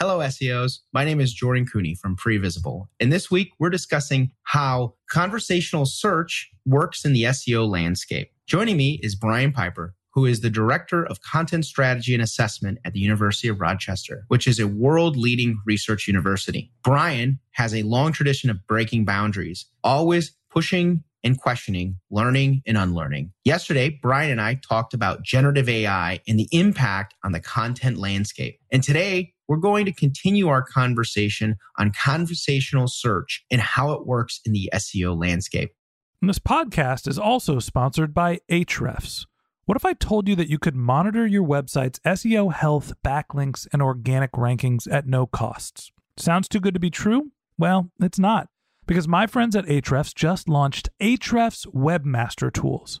Hello, SEOs. My name is Jordan Koene from Previsible. And this week, we're discussing how conversational search works in the SEO landscape. Joining me is Brian Piper, who is the Director of Content Strategy and Assessment at the University of Rochester, which is a world leading research university. Brian has a long tradition of breaking boundaries, always pushing and questioning, learning and unlearning. Yesterday, Brian and I talked about generative AI and the impact on the content landscape. And today, we're going to continue our conversation on conversational search and how it works in the SEO landscape. And this podcast is also sponsored by Ahrefs. What if I told you that you could monitor your website's SEO health, backlinks, and organic rankings at no costs? Sounds too good to be true? Well, it's not, because my friends at Ahrefs just launched Ahrefs Webmaster Tools.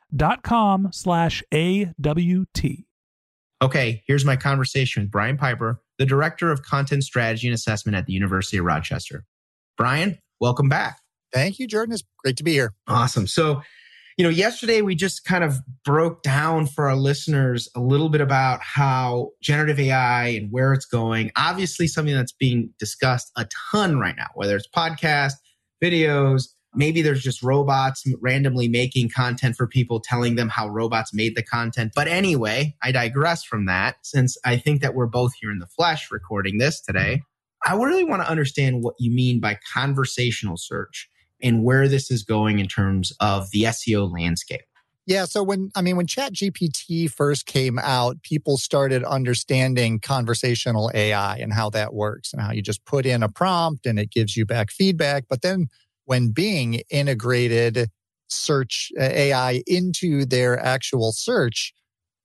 dot com slash A-W-T. Okay, here's my conversation with Brian Piper, the Director of Content Strategy and Assessment at the University of Rochester. Brian, welcome back. Thank you, Jordan. It's great to be here. Awesome. So, you know, yesterday we just kind of broke down for our listeners a little bit about how generative AI and where it's going. Obviously, something that's being discussed a ton right now, whether it's podcasts, videos, maybe there's just robots randomly making content for people telling them how robots made the content. But anyway, I digress from that since I think that we're both here in the flesh recording this today. I really want to understand what you mean by conversational search and where this is going in terms of the SEO landscape. Yeah. So when, I mean, when ChatGPT first came out, people started understanding conversational AI and how that works and how you just put in a prompt and it gives you back feedback. But then when Bing integrated search uh, AI into their actual search,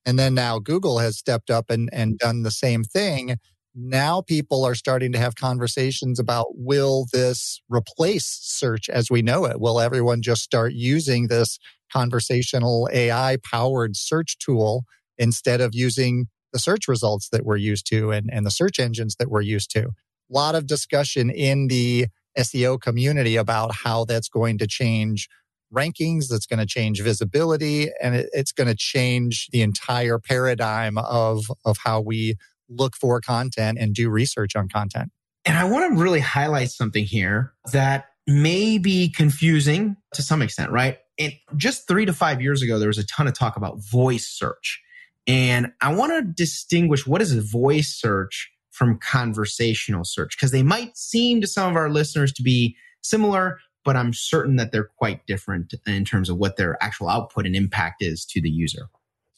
and then now Google has stepped up and, and done the same thing. Now people are starting to have conversations about will this replace search as we know it? Will everyone just start using this conversational AI powered search tool instead of using the search results that we're used to and, and the search engines that we're used to? A lot of discussion in the SEO community about how that's going to change rankings, that's going to change visibility, and it, it's going to change the entire paradigm of, of how we look for content and do research on content. And I want to really highlight something here that may be confusing to some extent, right? And just three to five years ago, there was a ton of talk about voice search. And I want to distinguish what is a voice search from conversational search? Because they might seem to some of our listeners to be similar, but I'm certain that they're quite different in terms of what their actual output and impact is to the user.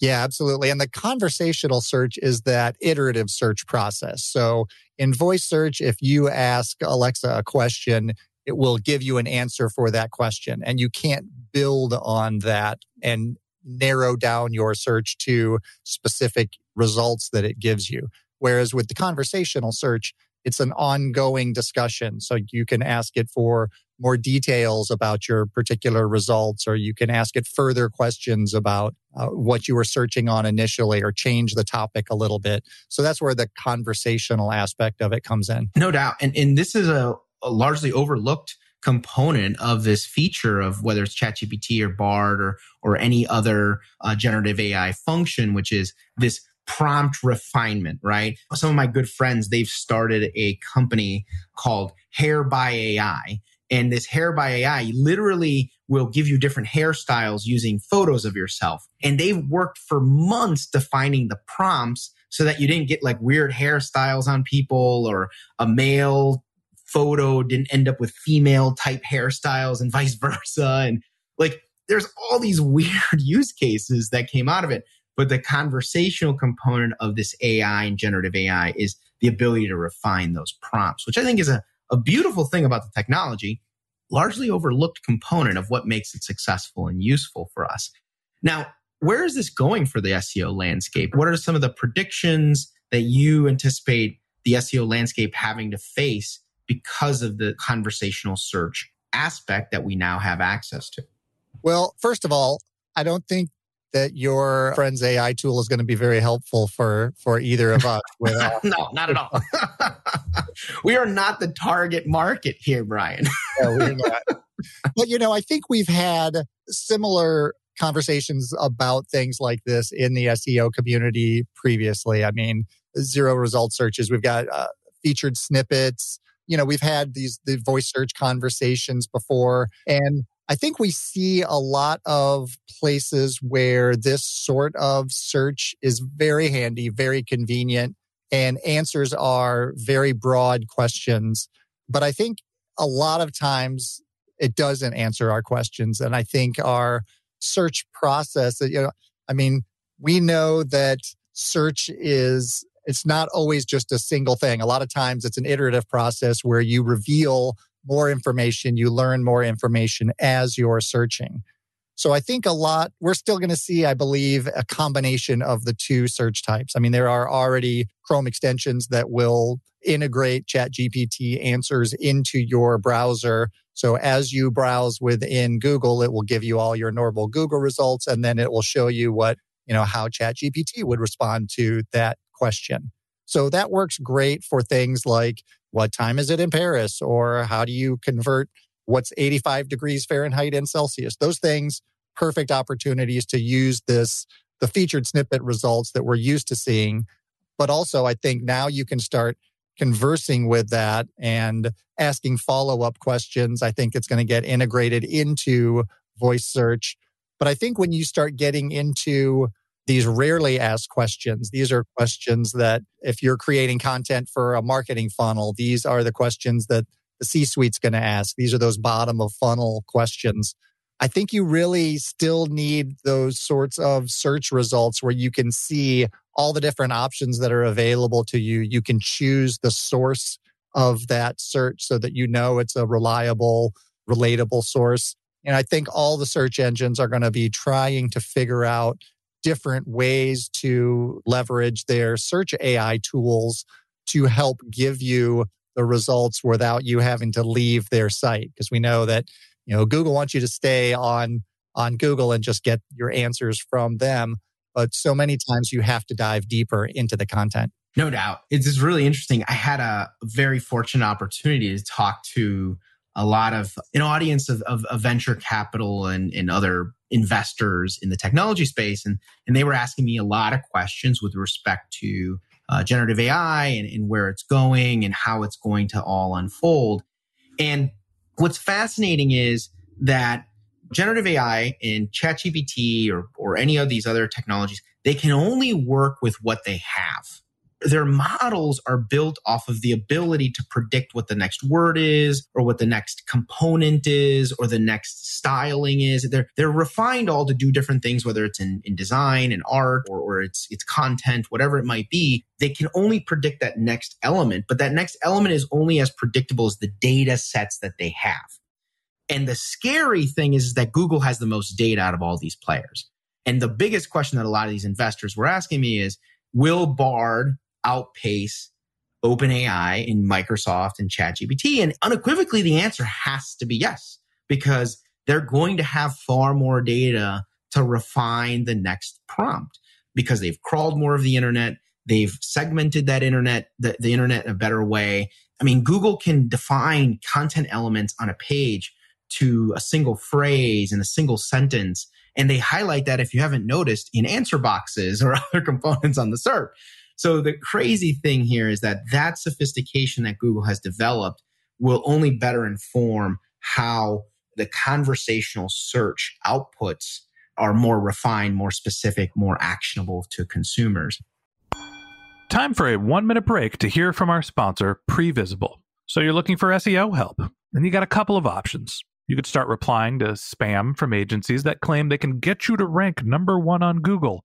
Yeah, absolutely. And the conversational search is that iterative search process. So in voice search, if you ask Alexa a question, it will give you an answer for that question. And you can't build on that and narrow down your search to specific results that it gives you. Whereas with the conversational search, it's an ongoing discussion. So you can ask it for more details about your particular results, or you can ask it further questions about uh, what you were searching on initially, or change the topic a little bit. So that's where the conversational aspect of it comes in. No doubt. And, and this is a, a largely overlooked component of this feature of whether it's ChatGPT or Bard or or any other uh, generative AI function, which is this prompt refinement, right? Some of my good friends, they've started a company called Hair by AI. And this hair by AI literally will give you different hairstyles using photos of yourself. And they've worked for months defining the prompts so that you didn't get like weird hairstyles on people or a male photo didn't end up with female type hairstyles and vice versa. And like there's all these weird use cases that came out of it. But the conversational component of this AI and generative AI is the ability to refine those prompts, which I think is a, a beautiful thing about the technology, largely overlooked component of what makes it successful and useful for us. Now, where is this going for the SEO landscape? What are some of the predictions that you anticipate the SEO landscape having to face because of the conversational search aspect that we now have access to? Well, first of all, I don't think that your friend's AI tool is going to be very helpful for for either of us. With, no, not at all. we are not the target market here, Brian. no, we're not. But you know, I think we've had similar conversations about things like this in the SEO community previously. I mean, zero result searches. We've got uh, featured snippets. You know, we've had these the voice search conversations before, and I think we see a lot of places where this sort of search is very handy, very convenient, and answers are very broad questions. But I think a lot of times it doesn't answer our questions. And I think our search process, you know, I mean, we know that search is it's not always just a single thing. A lot of times it's an iterative process where you reveal more information, you learn more information as you're searching. So I think a lot, we're still going to see, I believe, a combination of the two search types. I mean, there are already Chrome extensions that will integrate ChatGPT answers into your browser. So as you browse within Google, it will give you all your normal Google results and then it will show you what, you know, how ChatGPT would respond to that question. So that works great for things like what time is it in Paris? Or how do you convert what's 85 degrees Fahrenheit in Celsius? Those things, perfect opportunities to use this, the featured snippet results that we're used to seeing. But also, I think now you can start conversing with that and asking follow up questions. I think it's going to get integrated into voice search. But I think when you start getting into these rarely asked questions. These are questions that if you're creating content for a marketing funnel, these are the questions that the C suite's going to ask. These are those bottom of funnel questions. I think you really still need those sorts of search results where you can see all the different options that are available to you. You can choose the source of that search so that you know it's a reliable, relatable source. And I think all the search engines are going to be trying to figure out different ways to leverage their search AI tools to help give you the results without you having to leave their site. Because we know that you know Google wants you to stay on on Google and just get your answers from them but so many times you have to dive deeper into the content. No doubt. It's just really interesting. I had a very fortunate opportunity to talk to a lot of an audience of, of, of venture capital and, and other investors in the technology space. And, and they were asking me a lot of questions with respect to uh, generative AI and, and where it's going and how it's going to all unfold. And what's fascinating is that generative AI and ChatGPT or, or any of these other technologies, they can only work with what they have. Their models are built off of the ability to predict what the next word is or what the next component is or the next styling is. They're they're refined all to do different things whether it's in, in design and art or, or it's it's content whatever it might be. They can only predict that next element but that next element is only as predictable as the data sets that they have. And the scary thing is, that google has the most data out of all these players. And the biggest question that a lot of these investors were asking me is will bard outpace OpenAI in Microsoft and ChatGPT? And unequivocally, the answer has to be yes, because they're going to have far more data to refine the next prompt because they've crawled more of the internet. They've segmented that internet, the, the internet in a better way. I mean, Google can define content elements on a page to a single phrase and a single sentence. And they highlight that if you haven't noticed in answer boxes or other components on the SERP. So the crazy thing here is that that sophistication that Google has developed will only better inform how the conversational search outputs are more refined, more specific, more actionable to consumers. Time for a one minute break to hear from our sponsor, Previsible. So you're looking for SEO help, and you got a couple of options. You could start replying to spam from agencies that claim they can get you to rank number one on Google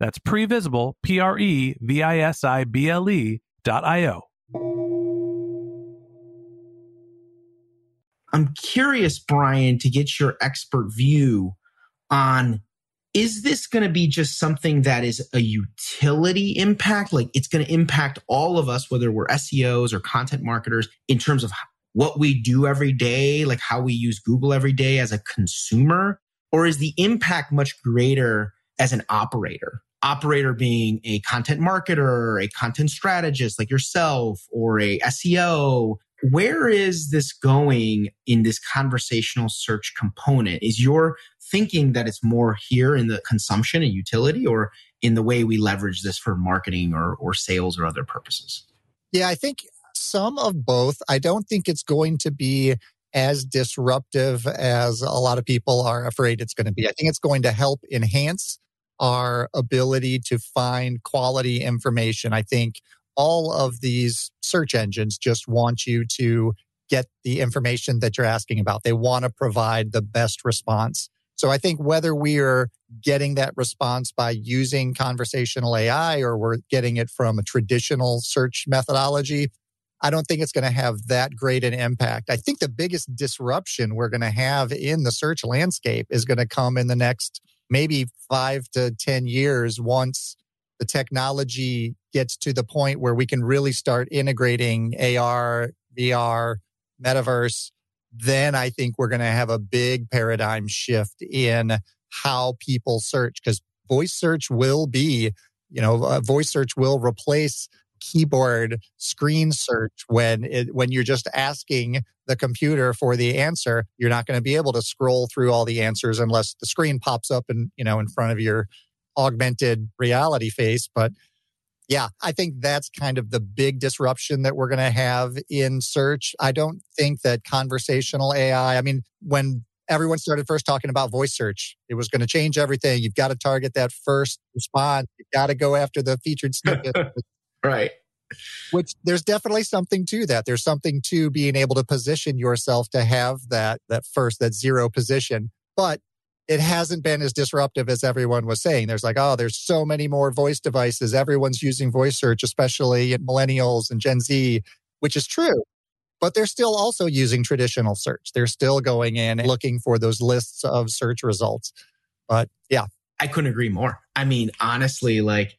that's previsible, P R E V I S I B L E dot I O. I'm curious, Brian, to get your expert view on is this going to be just something that is a utility impact? Like it's going to impact all of us, whether we're SEOs or content marketers, in terms of what we do every day, like how we use Google every day as a consumer? Or is the impact much greater as an operator? Operator being a content marketer, a content strategist like yourself, or a SEO. Where is this going in this conversational search component? Is your thinking that it's more here in the consumption and utility or in the way we leverage this for marketing or, or sales or other purposes? Yeah, I think some of both. I don't think it's going to be as disruptive as a lot of people are afraid it's going to be. I think it's going to help enhance our ability to find quality information. I think all of these search engines just want you to get the information that you're asking about. They want to provide the best response. So I think whether we are getting that response by using conversational AI or we're getting it from a traditional search methodology, I don't think it's going to have that great an impact. I think the biggest disruption we're going to have in the search landscape is going to come in the next maybe five to 10 years once the technology gets to the point where we can really start integrating AR, VR, metaverse, then I think we're going to have a big paradigm shift in how people search because voice search will be, you know, uh, voice search will replace keyboard screen search when it, when you're just asking the computer for the answer you're not going to be able to scroll through all the answers unless the screen pops up and you know in front of your augmented reality face but yeah i think that's kind of the big disruption that we're going to have in search i don't think that conversational ai i mean when everyone started first talking about voice search. It was going to change everything. You've got to target that first response. You've got to go after the featured snippet. Right. Which there's definitely something to that. There's something to being able to position yourself to have that that first that zero position. But it hasn't been as disruptive as everyone was saying. There's like, oh, there's so many more voice devices. Everyone's using voice search, especially in millennials and Gen Z, which is true. But they're still also using traditional search. They're still going in and looking for those lists of search results. But yeah. I couldn't agree more. I mean, honestly, like,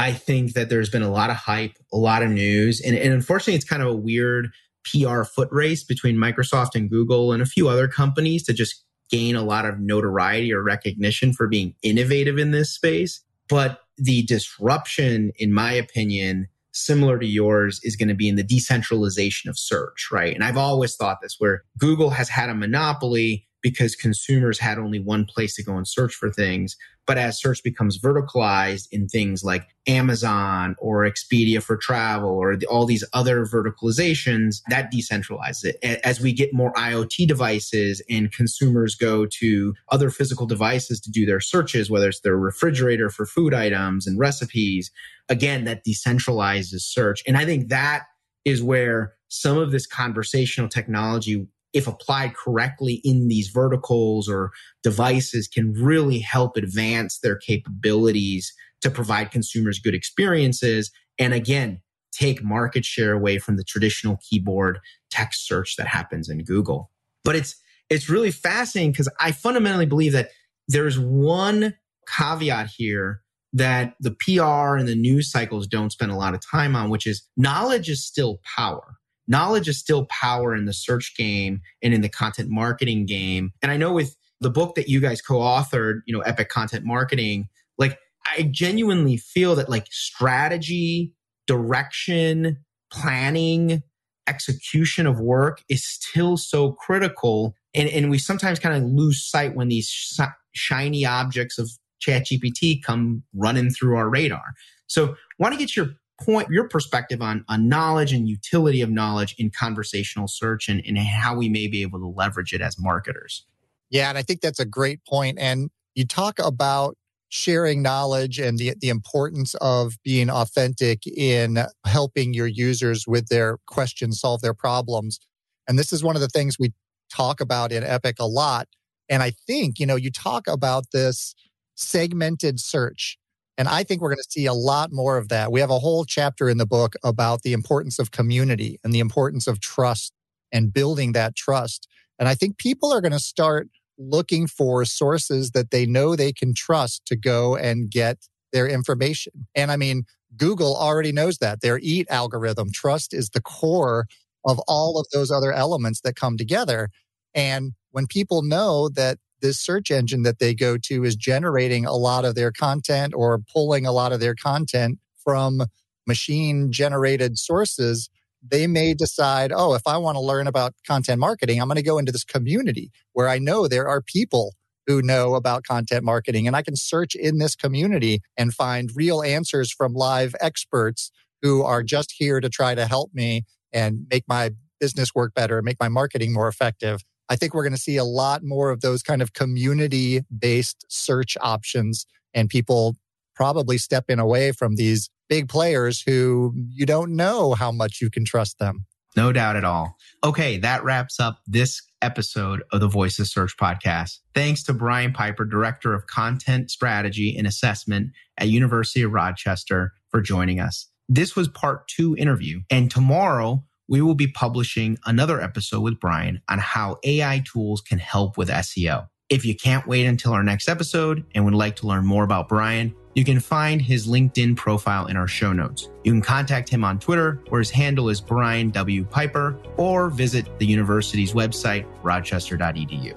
I think that there's been a lot of hype, a lot of news, and, and unfortunately, it's kind of a weird PR foot race between Microsoft and Google and a few other companies to just gain a lot of notoriety or recognition for being innovative in this space. But the disruption, in my opinion, similar to yours, is going to be in the decentralization of search, right? And I've always thought this where Google has had a monopoly because consumers had only one place to go and search for things. But as search becomes verticalized in things like Amazon or Expedia for travel or the, all these other verticalizations, that decentralizes it. As we get more IoT devices and consumers go to other physical devices to do their searches, whether it's their refrigerator for food items and recipes, again, that decentralizes search. And I think that is where some of this conversational technology if applied correctly in these verticals or devices, can really help advance their capabilities to provide consumers good experiences. And again, take market share away from the traditional keyboard text search that happens in Google. But it's it's really fascinating because I fundamentally believe that there's one caveat here that the PR and the news cycles don't spend a lot of time on, which is knowledge is still power knowledge is still power in the search game and in the content marketing game. And I know with the book that you guys co-authored, you know, Epic Content Marketing, like I genuinely feel that like strategy, direction, planning, execution of work is still so critical. And, and we sometimes kind of lose sight when these sh- shiny objects of ChatGPT come running through our radar. So, want to get your point your perspective on on knowledge and utility of knowledge in conversational search and, and how we may be able to leverage it as marketers. Yeah and i think that's a great point. And you talk about sharing knowledge and the, the importance of being authentic in helping your users with their questions solve their problems. And this is one of the things we talk about in epic a lot. And i think you know you talk about this segmented search and I think we're going to see a lot more of that. We have a whole chapter in the book about the importance of community and the importance of trust and building that trust. And I think people are going to start looking for sources that they know they can trust to go and get their information. And I mean, Google already knows that. Their EAT algorithm, trust is the core of all of those other elements that come together. And when people know that this search engine that they go to is generating a lot of their content or pulling a lot of their content from machine generated sources, they may decide, oh, if I want to learn about content marketing, I'm going to go into this community where I know there are people who know about content marketing. And I can search in this community and find real answers from live experts who are just here to try to help me and make my business work better, and make my marketing more effective. I think we're going to see a lot more of those kind of community based search options and people probably stepping away from these big players who you don't know how much you can trust them. No doubt at all. Okay, that wraps up this episode of the Voices Search podcast. Thanks to Brian Piper, Director of Content Strategy and Assessment at University of Rochester for joining us. This was part 2 interview and tomorrow we will be publishing another episode with Brian on how AI tools can help with SEO. If you can't wait until our next episode and would like to learn more about Brian, you can find his LinkedIn profile in our show notes. You can contact him on Twitter, where his handle is Brian W. Piper, or visit the university's website, rochester.edu.